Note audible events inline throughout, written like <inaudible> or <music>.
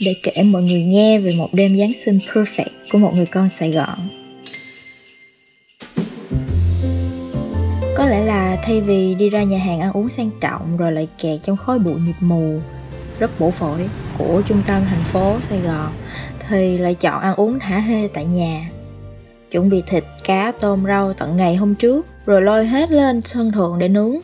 để kể mọi người nghe về một đêm Giáng sinh perfect của một người con Sài Gòn. Có lẽ là thay vì đi ra nhà hàng ăn uống sang trọng rồi lại kẹt trong khói bụi mịt mù rất bổ phổi của trung tâm thành phố Sài Gòn thì lại chọn ăn uống thả hê tại nhà. Chuẩn bị thịt, cá, tôm, rau tận ngày hôm trước rồi lôi hết lên sân thượng để nướng.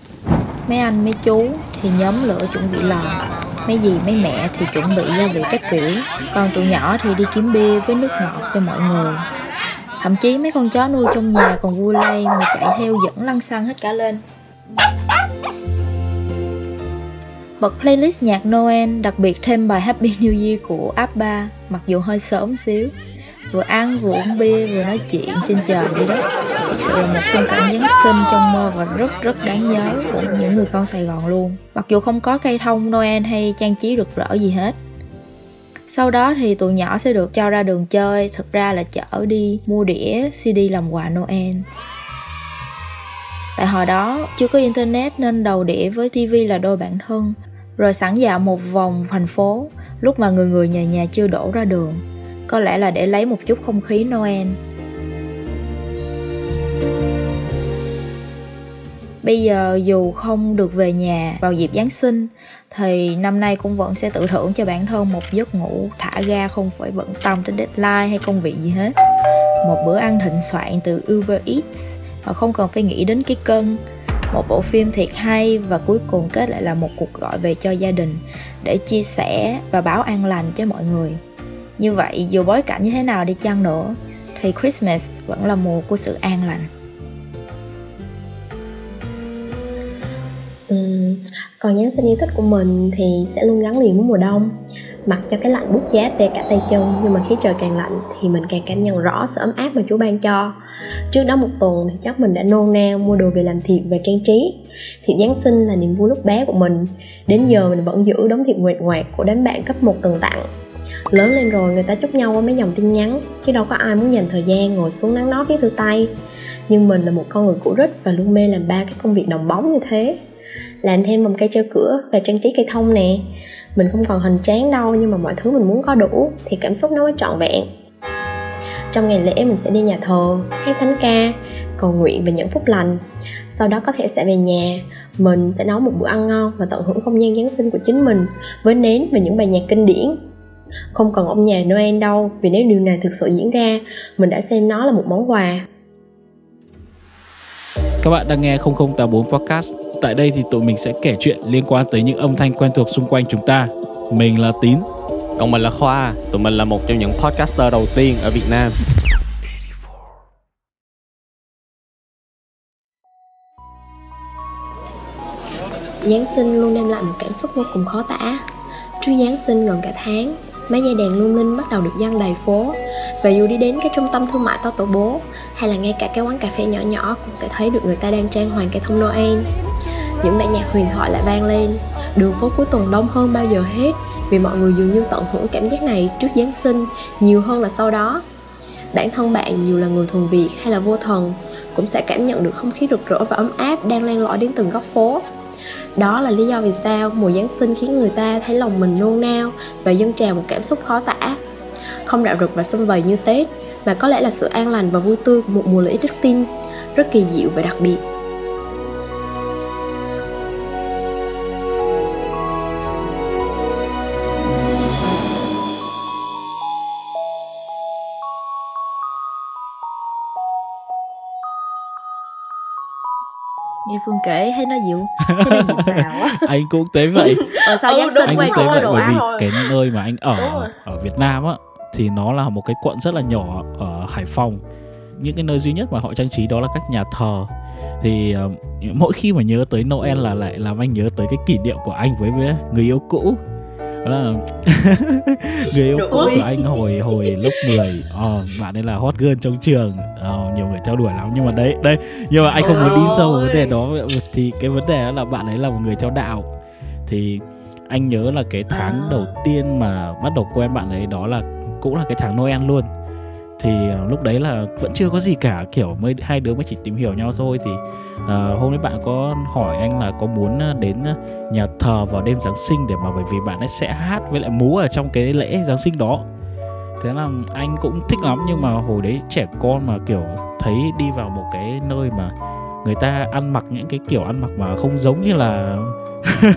Mấy anh, mấy chú thì nhóm lửa chuẩn bị lò mấy dì, mấy mẹ thì chuẩn bị gia vị các kiểu. Còn tụi nhỏ thì đi kiếm bia với nước ngọt cho mọi người. Thậm chí mấy con chó nuôi trong nhà còn vui lây mà chạy theo dẫn lăn xăng hết cả lên. Bật playlist nhạc Noel, đặc biệt thêm bài Happy New Year của ABBA, mặc dù hơi sớm xíu. Vừa ăn vừa uống bia, vừa nói chuyện trên trời vậy đó thực sự là một khung cảnh Giáng sinh trong mơ và rất rất đáng nhớ của những người con Sài Gòn luôn. Mặc dù không có cây thông Noel hay trang trí rực rỡ gì hết. Sau đó thì tụi nhỏ sẽ được cho ra đường chơi, thực ra là chở đi mua đĩa, cd làm quà noel. Tại hồi đó, chưa có internet nên đầu đĩa với TV là đôi bạn thân. Rồi sẵn dạo một vòng thành phố, lúc mà người người nhà nhà chưa đổ ra đường. Có lẽ là để lấy một chút không khí noel. Bây giờ dù không được về nhà vào dịp giáng sinh, thì năm nay cũng vẫn sẽ tự thưởng cho bản thân một giấc ngủ thả ga không phải bận tâm tới deadline hay công việc gì hết. Một bữa ăn thịnh soạn từ Uber Eats và không cần phải nghĩ đến cái cân. Một bộ phim thiệt hay và cuối cùng kết lại là một cuộc gọi về cho gia đình để chia sẻ và báo an lành cho mọi người. Như vậy, dù bối cảnh như thế nào đi chăng nữa, thì Christmas vẫn là mùa của sự an lành. Uhm, còn Giáng sinh yêu thích của mình thì sẽ luôn gắn liền với mùa đông. Mặc cho cái lạnh bút giá tê cả tay chân Nhưng mà khi trời càng lạnh thì mình càng cảm nhận rõ sự ấm áp mà Chúa ban cho. Trước đó một tuần thì chắc mình đã nôn nao mua đồ về làm thiệp và trang trí. Thiệp Giáng sinh là niềm vui lúc bé của mình. Đến giờ mình vẫn giữ đống thiệp nguyệt ngoạc của đám bạn cấp một từng tặng. Lớn lên rồi người ta chúc nhau qua mấy dòng tin nhắn Chứ đâu có ai muốn dành thời gian ngồi xuống nắng nót viết thư tay. Nhưng mình là một con người cũ rích và luôn mê làm ba cái công việc đồng bóng như thế làm thêm vòng cây treo cửa và trang trí cây thông nè. Mình không còn hình tráng đâu, nhưng mà mọi thứ mình muốn có đủ thì cảm xúc nó mới trọn vẹn. Trong ngày lễ mình sẽ đi nhà thờ, hát thánh ca, cầu nguyện và những phúc lành. Sau đó có thể sẽ về nhà. Mình sẽ nấu một bữa ăn ngon và tận hưởng không gian giáng sinh của chính mình với nến và những bài nhạc kinh điển. Không cần ông nhà noel đâu, vì nếu điều này thực sự diễn ra, mình đã xem nó là một món quà. Các bạn đang nghe 0084 podcast. Tại đây thì tụi mình sẽ kể chuyện liên quan tới những âm thanh quen thuộc xung quanh chúng ta. Mình là Tín. Còn mình là Khoa. Tụi mình là một trong những podcaster đầu tiên ở Việt Nam. Giáng sinh luôn đem lại một cảm xúc vô cùng khó tả. Trước Giáng sinh gần cả tháng, mấy dây đèn lung linh bắt đầu được dăng đầy phố và dù đi đến cái trung tâm thương mại to tổ bố hay là ngay cả cái quán cà phê nhỏ nhỏ cũng sẽ thấy được người ta đang trang hoàng cây thông Noel những bản nhạc huyền thoại lại vang lên đường phố cuối tuần đông hơn bao giờ hết vì mọi người dường như tận hưởng cảm giác này trước Giáng sinh nhiều hơn là sau đó bản thân bạn dù là người thuần Việt hay là vô thần cũng sẽ cảm nhận được không khí rực rỡ và ấm áp đang len lỏi đến từng góc phố đó là lý do vì sao mùa Giáng sinh khiến người ta thấy lòng mình nôn nao và dâng trào một cảm xúc khó tả. Không đạo rực và xâm vầy như Tết, mà có lẽ là sự an lành và vui tươi của một mùa lễ đức tin, rất kỳ diệu và đặc biệt. Phương kể thấy nó dịu vào <laughs> á. Anh cũng thấy vậy. Ở sau giáng sinh anh quay cũng thấy có vậy đồ bởi ăn vì rồi. cái nơi mà anh ở ở Việt Nam á thì nó là một cái quận rất là nhỏ ở Hải Phòng. Những cái nơi duy nhất mà họ trang trí đó là các nhà thờ. Thì uh, mỗi khi mà nhớ tới Noel là lại làm anh nhớ tới cái kỷ niệm của anh với, với người yêu cũ đó là <laughs> người yêu cũ của anh hồi hồi lúc 10 ờ, bạn ấy là hot girl trong trường. Ờ, nhiều người trao đuổi lắm. Nhưng mà đấy đây nhưng mà anh không muốn đi sâu vào vấn đề đó. Thì cái vấn đề là bạn ấy là một người trao đạo. Thì anh nhớ là cái tháng đầu tiên mà bắt đầu quen bạn ấy đó là cũng là cái tháng Noel luôn thì uh, lúc đấy là vẫn chưa có gì cả. Kiểu mới hai đứa mới chỉ tìm hiểu nhau thôi thì uh, hôm nay bạn có hỏi anh là có muốn đến nhà thờ vào đêm Giáng sinh để mà bởi vì bạn ấy sẽ hát với lại múa ở trong cái lễ Giáng sinh đó. Thế là anh cũng thích lắm nhưng mà hồi đấy trẻ con mà kiểu thấy đi vào một cái nơi mà người ta ăn mặc những cái kiểu ăn mặc mà không giống như là <laughs>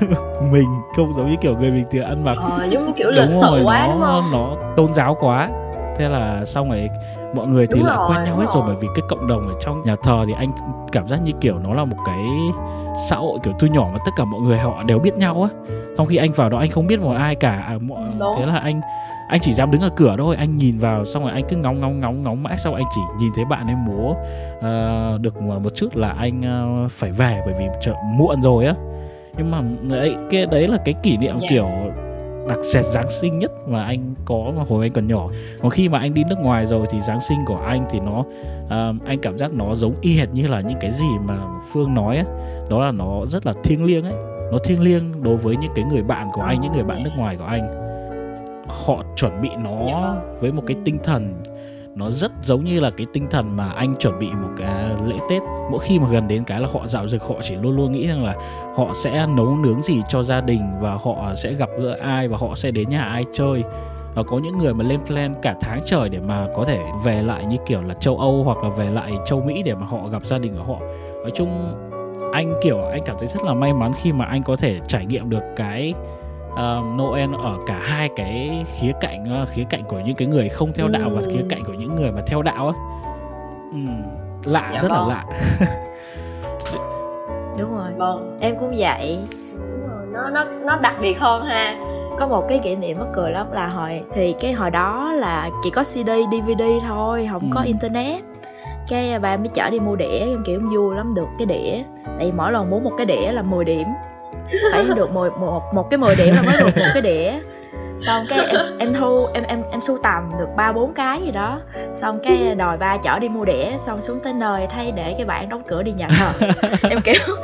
mình không giống như kiểu người bình thường ăn mặc. Ờ, giống kiểu lịch sự quá nó, đúng không? nó tôn giáo quá thế là xong rồi mọi người thì đúng lại rồi, quen nhau hết rồi. rồi bởi vì cái cộng đồng ở trong nhà thờ thì anh cảm giác như kiểu nó là một cái xã hội kiểu thu nhỏ mà tất cả mọi người họ đều biết nhau á trong khi anh vào đó anh không biết một ai cả à, mọi, thế là anh anh chỉ dám đứng ở cửa thôi anh nhìn vào xong rồi anh cứ ngóng ngóng ngóng ngóng mãi xong anh chỉ nhìn thấy bạn ấy múa uh, được một chút là anh uh, phải về bởi vì chợ muộn rồi á nhưng mà đấy cái đấy là cái kỷ niệm yeah. Dạ. kiểu đặc sệt Giáng sinh nhất mà anh có mà hồi anh còn nhỏ. Còn khi mà anh đi nước ngoài rồi thì Giáng sinh của anh thì nó uh, anh cảm giác nó giống y hệt như là những cái gì mà Phương nói ấy. đó là nó rất là thiêng liêng ấy. Nó thiêng liêng đối với những cái người bạn của anh những người bạn nước ngoài của anh. Họ chuẩn bị nó với một cái tinh thần nó rất giống như là cái tinh thần mà anh chuẩn bị một cái lễ Tết. Mỗi khi mà gần đến cái là họ dạo dực, họ chỉ luôn luôn nghĩ rằng là họ sẽ nấu nướng gì cho gia đình và họ sẽ gặp gỡ ai và họ sẽ đến nhà ai chơi. Và có những người mà lên plan cả tháng trời để mà có thể về lại như kiểu là châu Âu hoặc là về lại châu Mỹ để mà họ gặp gia đình của họ. Nói chung, anh kiểu, anh cảm thấy rất là may mắn khi mà anh có thể trải nghiệm được cái uh, Noel ở cả hai cái khía cạnh uh, khía cạnh của những cái người không theo đạo ừ. và khía cạnh của những người mà theo đạo á. Ừ, lạ dạ rất vâng. là lạ. <laughs> Đúng rồi. Vâng. Em cũng vậy. Đúng rồi nó nó nó đặc biệt hơn ha. Có một cái kỷ niệm mắc cười lắm là hồi thì cái hồi đó là chỉ có CD DVD thôi không ừ. có internet. Cái ba mới chở đi mua đĩa em kiểu vui lắm được cái đĩa. Tại vì mỗi lần muốn một cái đĩa là 10 điểm phải được một, một, một cái 10 điểm là mới được một cái đĩa. Xong cái em, em thu em em em sưu tầm được ba bốn cái gì đó. Xong cái đòi ba chở đi mua đĩa xong xuống tới nơi thấy để cái bạn đóng cửa đi nhà thờ. <laughs> Em kiểu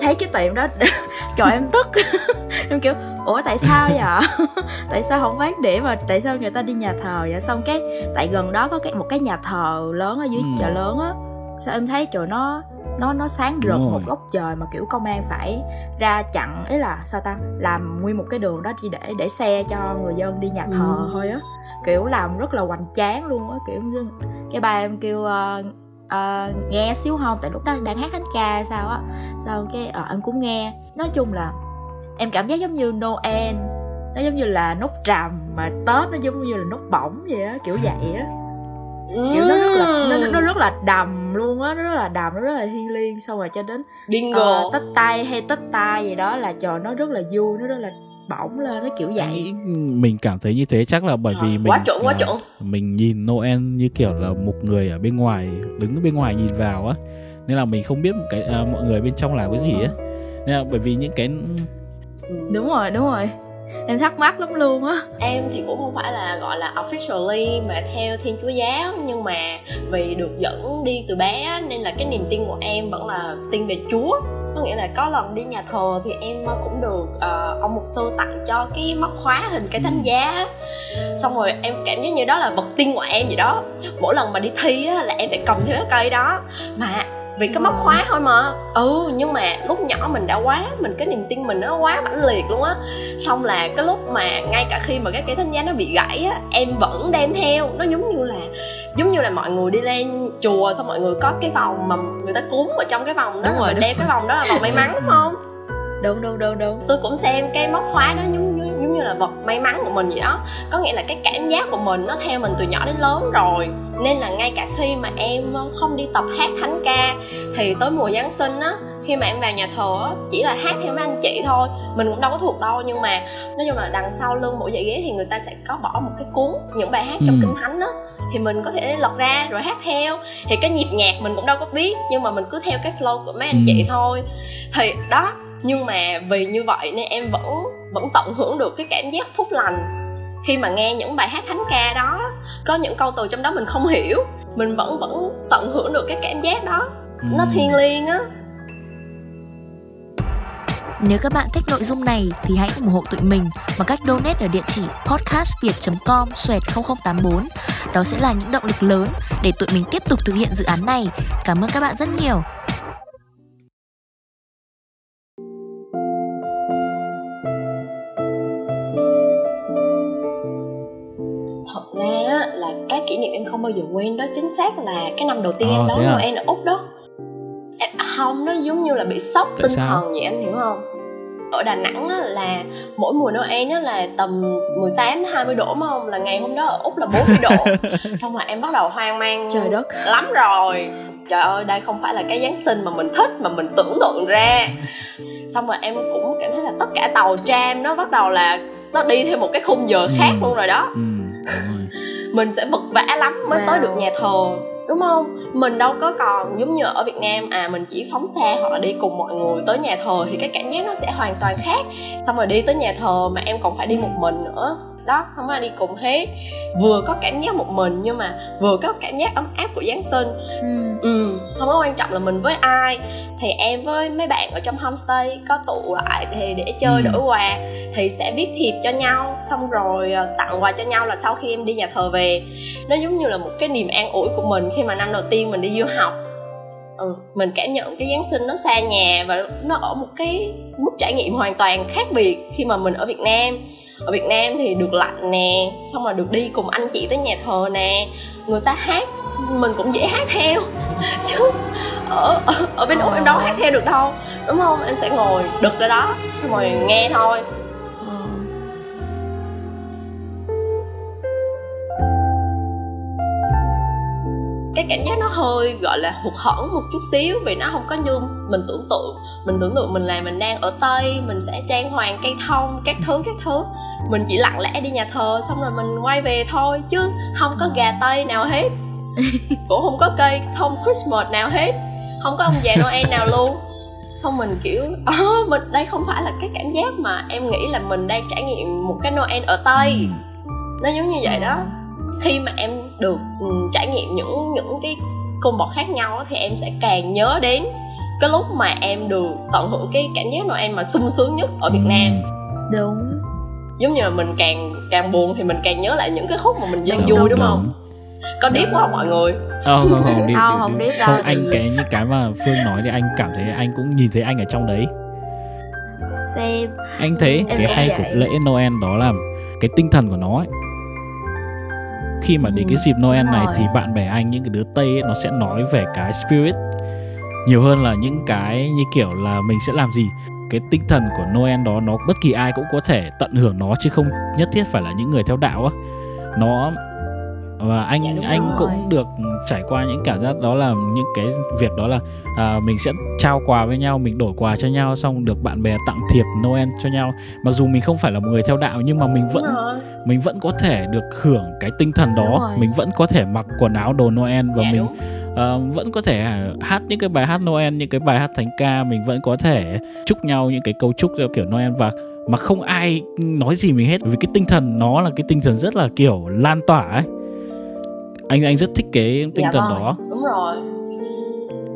thấy cái tiệm đó <laughs> trời em tức. <laughs> Em kiểu ủa tại sao vậy tại sao không bán đĩa mà tại sao người ta đi nhà thờ vậy? Xong cái tại gần đó có cái một cái nhà thờ lớn ở dưới ừ. chợ lớn á. Sao em thấy trời nó nó nó sáng rực một góc trời mà kiểu công an phải ra chặn ấy là sao ta làm nguyên một cái đường đó chỉ để để xe cho người dân đi nhà thờ ừ. thôi á. Kiểu làm rất là hoành tráng luôn á kiểu như cái ba em kêu uh, uh, nghe xíu không? Tại lúc đó đang hát thánh ca sao á. Sao cái uh, em cũng nghe. Nói chung là em cảm giác giống như noel nó giống như là nốt trầm mà tết nó giống như là nốt bỏng vậy á kiểu vậy á kiểu nó rất là nó, nó rất là đầm luôn á nó rất là đầm nó rất là thiêng liêng xong rồi cho đến bingo. uh, tết tay hay tết ta gì đó là trò nó rất là vui nó rất là bỏng lên nó kiểu vậy. mình cảm thấy như thế chắc là bởi vì mình quá chuẩn quá chuẩn. mình nhìn Noel như kiểu là một người ở bên ngoài đứng bên ngoài nhìn vào á. Nên là mình không biết cái à, mọi người bên trong làm cái gì á. Nên là bởi vì những cái đúng rồi đúng rồi em thắc mắc lắm luôn á. Em thì cũng không phải là gọi là officially mà theo thiên chúa giáo nhưng mà vì được dẫn đi từ bé nên là cái niềm tin của em vẫn là tin về chúa. Có nghĩa là có lần đi nhà thờ thì em cũng được uh, ông mục sư tặng cho cái móc khóa hình cái thánh ừ. giá. Xong rồi em cảm giác như đó là vật tin của em vậy đó. Mỗi lần mà đi thi á, là em phải cầm theo cái cây đó. Mà vì cái móc khóa thôi mà. Ừ nhưng mà lúc nhỏ mình đã quá mình cái niềm tin mình nó quá mãnh liệt luôn á. Xong là cái lúc mà ngay cả khi mà cái cây thánh giá nó bị gãy á em vẫn đem theo. Nó giống như là giống như là mọi người đi lên chùa xong mọi người có cái vòng mà người ta cúng ở trong cái vòng đó đúng rồi đeo cái vòng đó là vòng may <laughs> mắn đúng không? Đúng đúng đúng đúng. Tôi cũng xem cái móc khóa đó giống giống như là vật may mắn của mình vậy đó. Có nghĩa là cái cảm giác của mình nó theo mình từ nhỏ đến lớn rồi. Nên là ngay cả khi mà em không đi tập hát thánh ca thì tới mùa giáng sinh á khi mà em vào nhà thờ chỉ là hát theo mấy anh chị thôi. Mình cũng đâu có thuộc đâu nhưng mà nói chung là đằng sau lưng mỗi dãy ghế thì người ta sẽ có bỏ một cái cuốn những bài hát trong ừ. kinh thánh á. Thì mình có thể lật ra rồi hát theo. Thì cái nhịp nhạc mình cũng đâu có biết nhưng mà mình cứ theo cái flow của mấy anh ừ. chị thôi. Thì đó nhưng mà vì như vậy nên em vẫn vẫn tận hưởng được cái cảm giác phúc lành khi mà nghe những bài hát thánh ca đó có những câu từ trong đó mình không hiểu mình vẫn vẫn tận hưởng được cái cảm giác đó nó thiêng liêng á Nếu các bạn thích nội dung này thì hãy ủng hộ tụi mình bằng cách donate ở địa chỉ podcastviet.com xoẹt 0084. Đó sẽ là những động lực lớn để tụi mình tiếp tục thực hiện dự án này. Cảm ơn các bạn rất nhiều. Kỷ niệm em không bao giờ quên đó chính xác là cái năm đầu tiên Ờ, em đón à? Noel ở úc đó em, không nó giống như là bị sốc Tại tinh sao? thần vậy anh hiểu không ở Đà Nẵng á, là mỗi mùa Noel á, là tầm 18 20 độ mà không là ngày hôm đó ở Úc là 40 độ <laughs> xong rồi em bắt đầu hoang mang trời đất lắm rồi trời ơi đây không phải là cái giáng sinh mà mình thích mà mình tưởng tượng ra xong rồi em cũng cảm thấy là tất cả tàu tram nó bắt đầu là nó đi theo một cái khung giờ khác Ừ. luôn rồi đó ừ. Mình sẽ vật vã lắm mới Wow. tới được nhà thờ đúng không? Mình đâu có còn giống như ở việt nam à mình chỉ phóng xe hoặc là đi cùng mọi người tới nhà thờ thì cái cảm giác nó sẽ hoàn toàn khác. Xong rồi đi tới nhà thờ mà em còn phải đi một mình nữa đó không ai đi cùng hết. Vừa có cảm giác một mình nhưng mà vừa có cảm giác ấm áp của giáng sinh. Ừ. ừ không có quan trọng là mình với ai. Thì em với mấy bạn ở trong homestay có tụ lại thì để chơi Ừ. đổi quà thì sẽ viết thiệp cho nhau. Xong rồi ờ, tặng quà cho nhau là sau khi em đi nhà thờ về. Nó giống như là một cái niềm an ủi của mình khi mà năm đầu tiên mình đi du học ừ, mình cảm nhận cái giáng sinh nó xa nhà và nó ở một cái mức trải nghiệm hoàn toàn khác biệt khi mà mình ở việt nam. Ở việt nam thì được lạnh nè xong rồi được đi cùng anh chị tới nhà thờ nè. Người ta hát mình cũng dễ hát theo. <laughs> Chứ ở ở, ở bên úc em đâu hát theo được đâu đúng không? Em sẽ ngồi đực ra đó ngồi rồi nghe thôi. Cái cảm giác nó hơi gọi là hụt hẫng một chút xíu vì nó không có như mình tưởng tượng. Mình tưởng tượng mình là mình đang ở tây mình sẽ trang hoàng cây thông các thứ các thứ. Mình chỉ lặng lẽ đi nhà thờ xong rồi mình quay về thôi chứ không có gà tây nào hết. <laughs> Cũng không có cây thông christmas nào hết. Không có ông già noel nào luôn. Xong mình kiểu ờ mình đây không phải là cái cảm giác mà em nghĩ là mình đang trải nghiệm một cái noel ở tây. Ừ. nó giống như vậy đó khi mà em được ừ, trải nghiệm những những cái bậc khác nhau á, thì em sẽ càng nhớ đến cái lúc mà em được tận hưởng cái cảm giác Noel mà sung sướng nhất ở Việt Nam. Đúng. Giống như là mình càng càng buồn thì mình càng nhớ lại những cái khúc mà mình đang Đúng, vui đúng không? có điếp quá không mọi người? Ờ, không không không, đi, Không, không đi. điếp đâu, không anh cái những cái mà phương nói thì anh cảm thấy anh cũng nhìn thấy anh ở trong đấy. Xem anh thấy Em cái cũng hay vậy. của lễ Noel đó là cái tinh thần của nó ấy. Khi mà đến Ừ, cái dịp Noel này rồi. thì bạn bè anh những cái đứa Tây ấy, nó sẽ nói về cái spirit nhiều hơn là những cái như kiểu là mình sẽ làm gì cái tinh thần của Noel đó nó bất kỳ ai cũng có thể tận hưởng nó chứ không nhất thiết phải là những người theo đạo á nó và anh Dạ, anh rồi. cũng được trải qua những cảm giác đó là những cái việc đó là à, mình sẽ trao quà với nhau mình đổi quà cho nhau xong được bạn bè tặng thiệp Noel cho nhau mặc dù mình không phải là một người theo đạo nhưng mà mình vẫn rồi. Mình vẫn có thể được hưởng cái tinh thần đó. Rồi. mình vẫn có thể mặc quần áo đồ Noel và dạ, mình đúng. ờ, vẫn có thể hát những cái bài hát Noel những cái bài hát thánh ca. Mình vẫn có thể chúc nhau những cái câu chúc theo kiểu Noel và mà không ai nói gì mình hết. Vì cái tinh thần nó là cái tinh thần rất là kiểu lan tỏa ấy. Anh anh rất thích cái tinh Dạ thần vâng, đó. Đúng rồi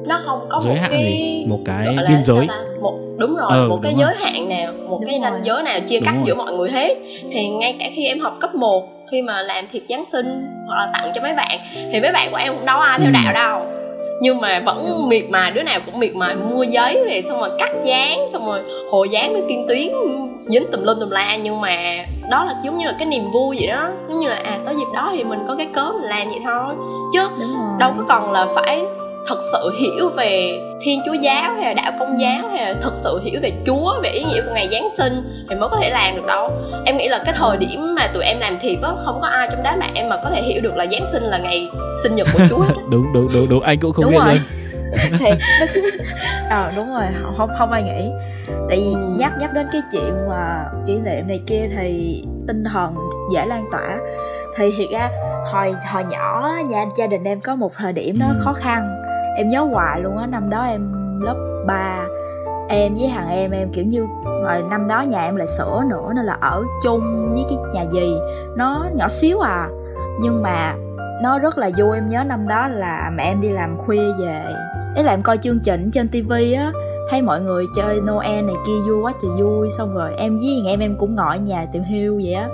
nó không có giới một hạn cái gì? Một cái biên giới? một đúng rồi Ờ, một cái rồi. giới hạn nào một Đúng cái ranh giới nào chia Đúng cắt rồi. giữa mọi người hết. Thì ngay cả khi em học cấp 1 khi mà làm thiệp giáng sinh hoặc là tặng cho mấy bạn thì mấy bạn của em cũng đâu có ai theo Ừ. đạo đâu. Nhưng mà vẫn miệt mài đứa nào cũng miệt mài mua giấy rồi xong rồi cắt dán xong rồi hồi dán với kim tuyến dính tùm lum tùm la. Nhưng mà đó là giống như là cái niềm vui vậy đó. Giống như là à tới dịp đó thì mình có cái cớ mình làm vậy thôi. Chứ đúng rồi. đâu có cần là phải thật sự hiểu về thiên chúa giáo hay là đạo công giáo hay là thật sự hiểu về chúa về ý nghĩa của ngày giáng sinh thì mới có thể làm được đâu. Em nghĩ là cái thời điểm mà tụi em làm thiệp á không có ai trong đám bạn em mà có thể hiểu được là giáng sinh là ngày sinh nhật của chúa. <laughs> Đúng đúng đúng đúng. Anh cũng không Đúng biết rồi. luôn. <laughs> Thì <laughs> ờ đúng rồi không không không ai nghĩ. Tại vì nhắc nhắc đến cái chuyện mà kỷ niệm này kia thì tinh thần dễ lan tỏa. Thì thiệt ra hồi hồi nhỏ gia gia đình em có một thời điểm nó Ừ. khó khăn em nhớ hoài luôn á, năm đó em lớp 3 em với thằng em em kiểu như, rồi năm đó nhà em lại sửa nữa nên là ở chung với cái nhà gì nó nhỏ xíu à nhưng mà nó rất là vui. Em nhớ năm đó là mẹ em đi làm khuya về. Ý là em coi chương trình trên tivi á, thấy mọi người chơi Noel này kia vui quá trời vui. Xong rồi em với em em cũng ngồi ở nhà tìm hiu vậy á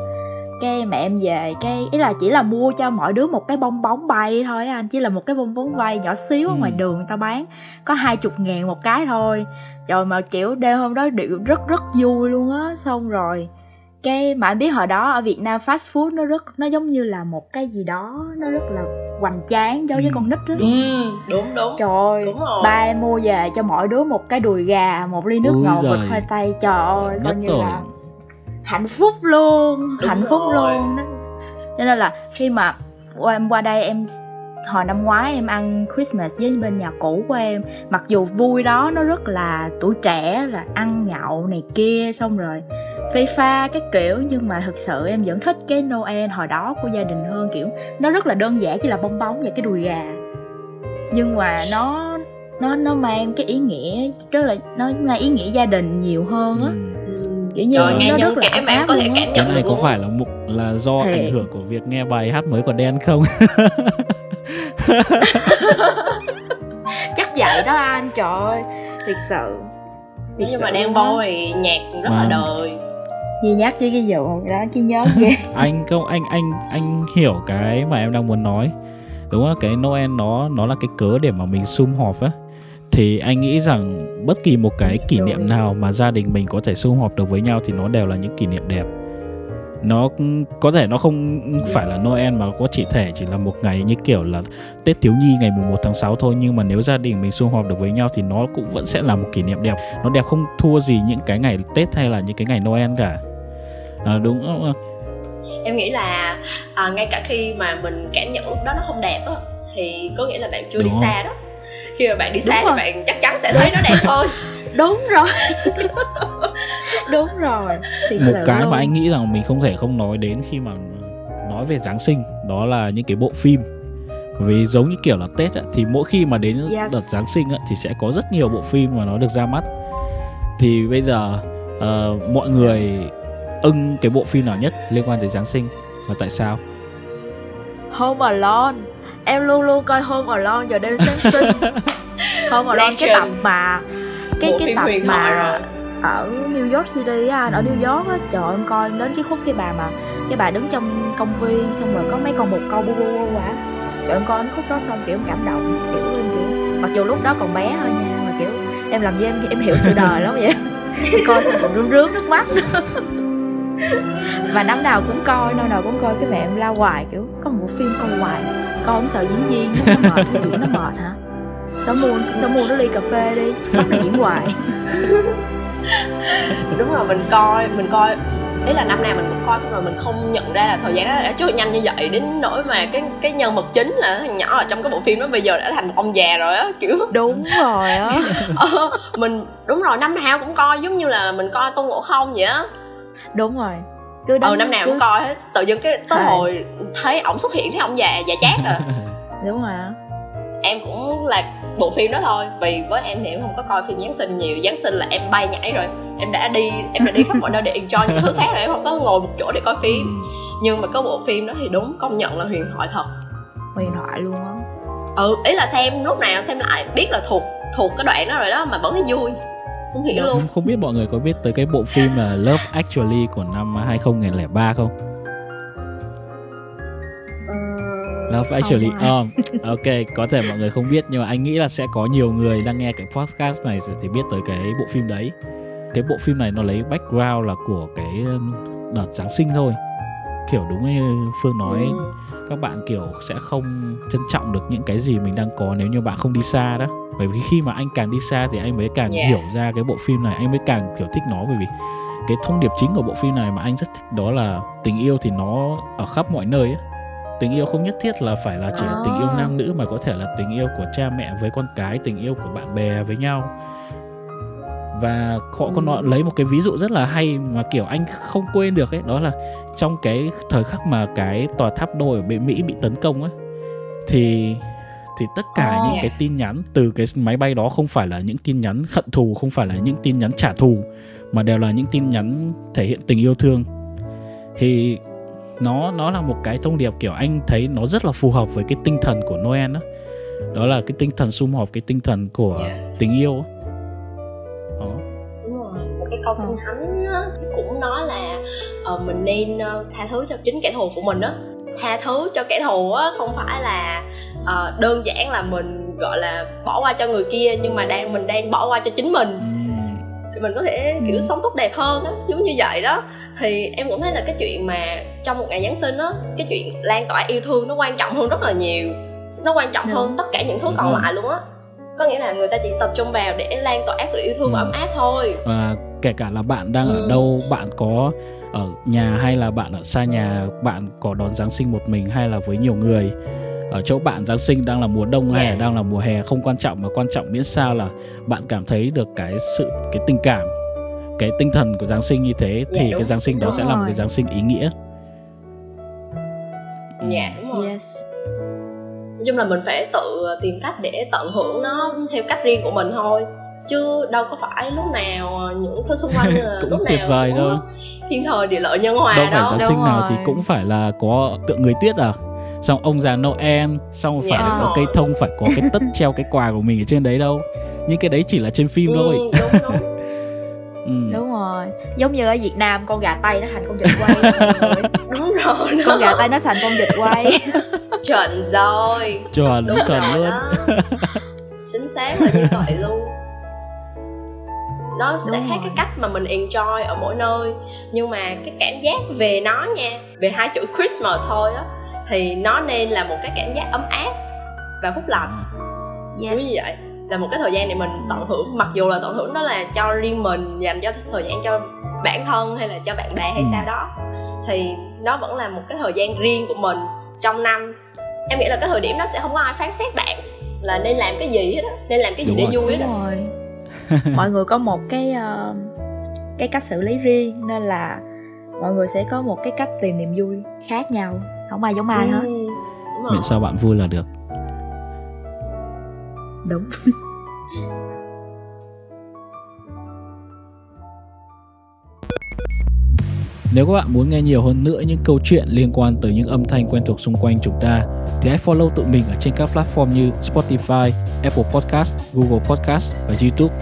cái mẹ em về cái ý là chỉ là mua cho mọi đứa một cái bong bóng bay thôi anh chỉ là một cái bong bóng bay nhỏ xíu ở ngoài ừ. đường người ta bán có hai chục ngàn một cái thôi trời mà kiểu đêm hôm đó điệu rất rất vui luôn á xong rồi cái mà anh biết hồi đó ở Việt Nam fast food nó rất nó giống như là một cái gì đó nó rất là hoành tráng đối với ừ. con nít đó ừ, đúng đúng trời ơi đúng rồi. ba em mua về cho mỗi đứa một cái đùi gà một ly nước ngọt vịt khoai tây trời ơi coi như rồi. là hạnh phúc luôn đúng hạnh phúc rồi. luôn đó cho nên là khi mà em qua đây em hồi năm ngoái em ăn Christmas với bên nhà cũ của em mặc dù vui đó nó rất là tuổi trẻ là ăn nhậu này kia xong rồi phê pha cái kiểu nhưng mà thực sự em vẫn thích cái Noel hồi đó của gia đình hơn kiểu nó rất là đơn giản chỉ là bong bóng và cái đùi gà nhưng mà nó nó nó mang cái ý nghĩa rất là nó mang ý nghĩa gia đình nhiều hơn á ừ. Kiểu như Trời, nó rất là kể mà có thể cảm nhận cái này có phải là mục là do Thiệt. ảnh hưởng của việc nghe bài hát mới của đen không? <laughs> Chắc vậy đó anh trời ơi. Thiệt sự. Thiệt nhưng mà đen boy nhạc rất mà... là đời. Duy nhắc với cái vụ đó chứ nhớ ghê. <laughs> Anh không anh anh anh hiểu cái mà em đang muốn nói. Đúng không cái Noel nó nó là cái cớ để mà mình sum họp á thì anh nghĩ rằng bất kỳ một cái kỷ niệm nào mà gia đình mình có thể sum họp được với nhau thì nó đều là những kỷ niệm đẹp. Nó có thể nó không phải là Noel mà có chỉ thể chỉ là một ngày như kiểu là Tết thiếu nhi ngày mùng 1 tháng 6 thôi nhưng mà nếu gia đình mình sum họp được với nhau thì nó cũng vẫn sẽ là một kỷ niệm đẹp. Nó đẹp không thua gì những cái ngày Tết hay là những cái ngày Noel cả. À, đúng không em nghĩ là à, ngay cả khi mà mình cảm nhận lúc đó nó không đẹp á thì có nghĩa là bạn chưa đúng đi xa đó khi mà bạn đi xa thì bạn chắc chắn sẽ thấy nó đẹp thôi. <laughs> Đúng rồi. Đúng rồi. Thì một cái luôn. mà anh nghĩ rằng mình không thể không nói đến khi mà nói về giáng sinh đó là những cái bộ phim. Vì giống như kiểu là tết á, thì mỗi khi mà đến yes. đợt giáng sinh á, thì sẽ có rất nhiều bộ phim mà nó được ra mắt. Thì bây giờ uh, mọi người ưng cái bộ phim nào nhất liên quan tới Giáng sinh? Và tại sao? Home Alone Em luôn luôn coi Home Alone vào đêm Giáng sinh Home Alone cái tập mà Cái bộ cái tập mà ở New York City á anh, ở New York á, trời em coi đến cái khúc cái bà mà cái bà đứng trong công viên xong rồi có mấy con một câu bu bu bu quả trời em coi đến khúc đó xong kiểu em cảm động kiểu em kiểu mặc dù lúc đó còn bé thôi nha mà kiểu em làm gì em em hiểu sự đời lắm vậy. <laughs> Coi xong còn rướm rướm nước mắt và năm nào cũng coi năm nào cũng coi cái mẹ em la hoài kiểu có một phim coi hoài coi không sợ diễn viên nó mệt diễn nó mệt hả? Sao mua sao mua nó ly cà phê đi bắt nó diễn hoài. <laughs> Đúng rồi mình coi mình coi ý là năm nào mình cũng coi xong rồi mình không nhận ra là thời gian nó đã trôi nhanh như vậy đến nỗi mà cái cái nhân vật chính là thằng nhỏ ở trong cái bộ phim đó bây giờ đã thành một ông già rồi á kiểu. Đúng rồi á. <laughs> Ờ, mình đúng rồi năm nào cũng coi giống như là mình coi tôn ngộ không vậy á đúng rồi. Cứ đánh, ừ năm nào cứ... cũng coi hết. Tự dưng cái tới à. hồi thấy ổng xuất hiện thấy ông già già chát à. <laughs> Đúng rồi em cũng là bộ phim đó thôi vì với em thì em không có coi phim giáng sinh nhiều. Giáng sinh là em bay nhảy rồi em đã đi em đã đi khắp mọi nơi để enjoy những thứ khác rồi em không có ngồi một chỗ để coi phim. Ừ. nhưng mà có bộ phim đó thì đúng công nhận là huyền thoại thật. Huyền thoại luôn á. Ừ ý là xem lúc nào xem lại biết là thuộc thuộc cái đoạn đó rồi đó mà vẫn thấy vui không hiểu luôn. không biết mọi người có biết tới cái bộ phim là Love Actually của năm 2003 không ờ, Love Actually oh, ok có thể mọi người không biết nhưng mà anh nghĩ là sẽ có nhiều người đang nghe cái podcast này thì biết tới cái bộ phim đấy. Cái bộ phim này nó lấy background là của cái đợt Giáng sinh thôi kiểu đúng như Phương nói ừ. các bạn kiểu sẽ không trân trọng được những cái gì mình đang có nếu như bạn không đi xa đó bởi vì khi mà anh càng đi xa thì anh mới càng yeah. hiểu ra cái bộ phim này anh mới càng kiểu thích nó bởi vì cái thông điệp chính của bộ phim này mà anh rất thích đó là tình yêu thì nó ở khắp mọi nơi ấy. tình yêu không nhất thiết là phải là chỉ là tình yêu à. nam nữ mà có thể là tình yêu của cha mẹ với con cái tình yêu của bạn bè với nhau và họ còn ừ. lấy một cái ví dụ rất là hay mà kiểu anh không quên được ấy đó là trong cái thời khắc mà cái tòa tháp đôi ở bên Mỹ bị tấn công ấy thì thì tất cả oh. những cái tin nhắn từ cái máy bay đó không phải là những tin nhắn hận thù không phải là những tin nhắn trả thù mà đều là những tin nhắn thể hiện tình yêu thương thì nó nó là một cái thông điệp kiểu anh thấy nó rất là phù hợp với cái tinh thần của Noel đó đó là cái tinh thần sum họp cái tinh thần của yeah. tình yêu câu kinh thánh á, cũng nói là uh, mình nên uh, tha thứ cho chính kẻ thù của mình á. Tha thứ cho kẻ thù á không phải là uh, đơn giản là mình gọi là bỏ qua cho người kia nhưng mà đang mình đang bỏ qua cho chính mình. Thì mình có thể kiểu sống tốt đẹp hơn á giống như vậy đó. Thì em cũng thấy là cái chuyện mà trong một ngày giáng sinh á cái chuyện lan tỏa yêu thương nó quan trọng hơn rất là nhiều. Nó quan trọng Đúng. hơn tất cả những thứ còn lại luôn á có nghĩa là người ta chỉ tập trung vào để lan tỏa sự yêu thương ừ. và ấm áp thôi và kể cả là bạn đang ừ. ở đâu bạn có ở nhà hay là bạn ở xa nhà bạn có đón giáng sinh một mình hay là với nhiều người ở chỗ bạn Giáng sinh đang là mùa đông yeah. hay là đang là mùa hè không quan trọng mà quan trọng miễn sao là bạn cảm thấy được cái sự cái tình cảm cái tinh thần của Giáng sinh như thế thì yeah, cái Giáng sinh đó sẽ rồi. là một cái Giáng sinh ý nghĩa. Dạ yeah, đúng rồi. Yes nói chung là mình phải tự tìm cách để tận hưởng nó theo cách riêng của mình thôi. Chứ đâu có phải lúc nào những thứ xung quanh là <laughs> cũng lúc tuyệt nào vời đâu thiên thời địa lợi nhân hòa đâu phải đâu. giáng sinh nào thì cũng phải là có tượng người tuyết à. Xong ông già noel xong phải yeah. có cây thông phải có cái tất treo cái quà của mình ở trên đấy đâu. Nhưng cái đấy chỉ là trên phim ừ, thôi đúng, đúng. <laughs> ừ. đúng rồi. Giống như ở việt nam con gà tây nó thành con vịt quay. <laughs> Đúng rồi con gà tây nó thành con vịt quay chuẩn rồi. Chuẩn đúng chuẩn luôn. chính xác là như vậy luôn. Nó sẽ Đúng khác rồi. cái cách mà mình enjoy ở mỗi nơi. Nhưng mà cái cảm giác về nó nha về hai chữ Christmas thôi á thì nó nên là một cái cảm giác ấm áp và phúc lành. Yes. như vậy. Là một cái thời gian để mình tận hưởng mặc dù là tận hưởng đó là cho riêng mình dành cho thời gian cho bản thân hay là cho bạn bè hay ừ. sao đó thì nó vẫn là một cái thời gian riêng của mình trong năm em nghĩ là cái thời điểm đó sẽ không có ai phán xét bạn là nên làm cái gì hết á nên làm cái gì Đúng để rồi. vui hết rồi. <laughs> Mọi người có một cái uh, cái cách xử lý riêng nên là mọi người sẽ có một cái cách tìm niềm vui khác nhau không ai giống ai hết. ừ, miễn sao bạn vui là được. Đúng <laughs> Nếu các bạn muốn nghe nhiều hơn nữa những câu chuyện liên quan tới những âm thanh quen thuộc xung quanh chúng ta thì hãy follow tụi mình ở trên các platform như Spotify, Apple Podcast, Google Podcast và YouTube.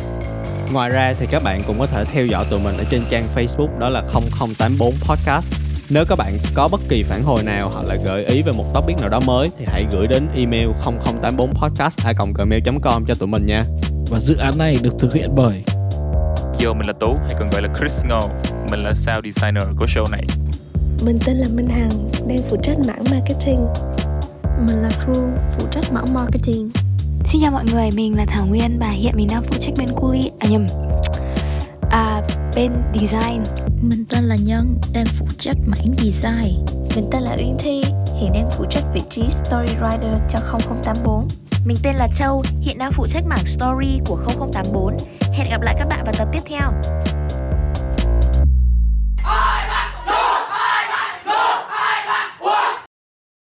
Ngoài ra thì các bạn cũng có thể theo dõi tụi mình ở trên trang Facebook đó là 0084 Podcast. Nếu các bạn có bất kỳ phản hồi nào hoặc là gợi ý về một topic nào đó mới thì hãy gửi đến email 0084podcast@gmail.com cho tụi mình nha. Và dự án này được thực hiện bởi Yo, mình là Tú, hay còn gọi là Chris Ngô. Mình là sound designer của show này. Mình tên là Minh Hằng, đang phụ trách mảng marketing. Mình là Phương, phụ trách mảng marketing. Xin chào mọi người, mình là Thảo Nguyên và hiện mình đang phụ trách bên Culi, à nhầm, à bên design. Mình tên là Nhân, đang phụ trách mảng design. Mình tên là Uyên Thi, hiện đang phụ trách vị trí story writer cho 0084. Mình tên là Châu, hiện đang phụ trách mảng story của 0084. Hẹn gặp lại các bạn vào tập tiếp theo.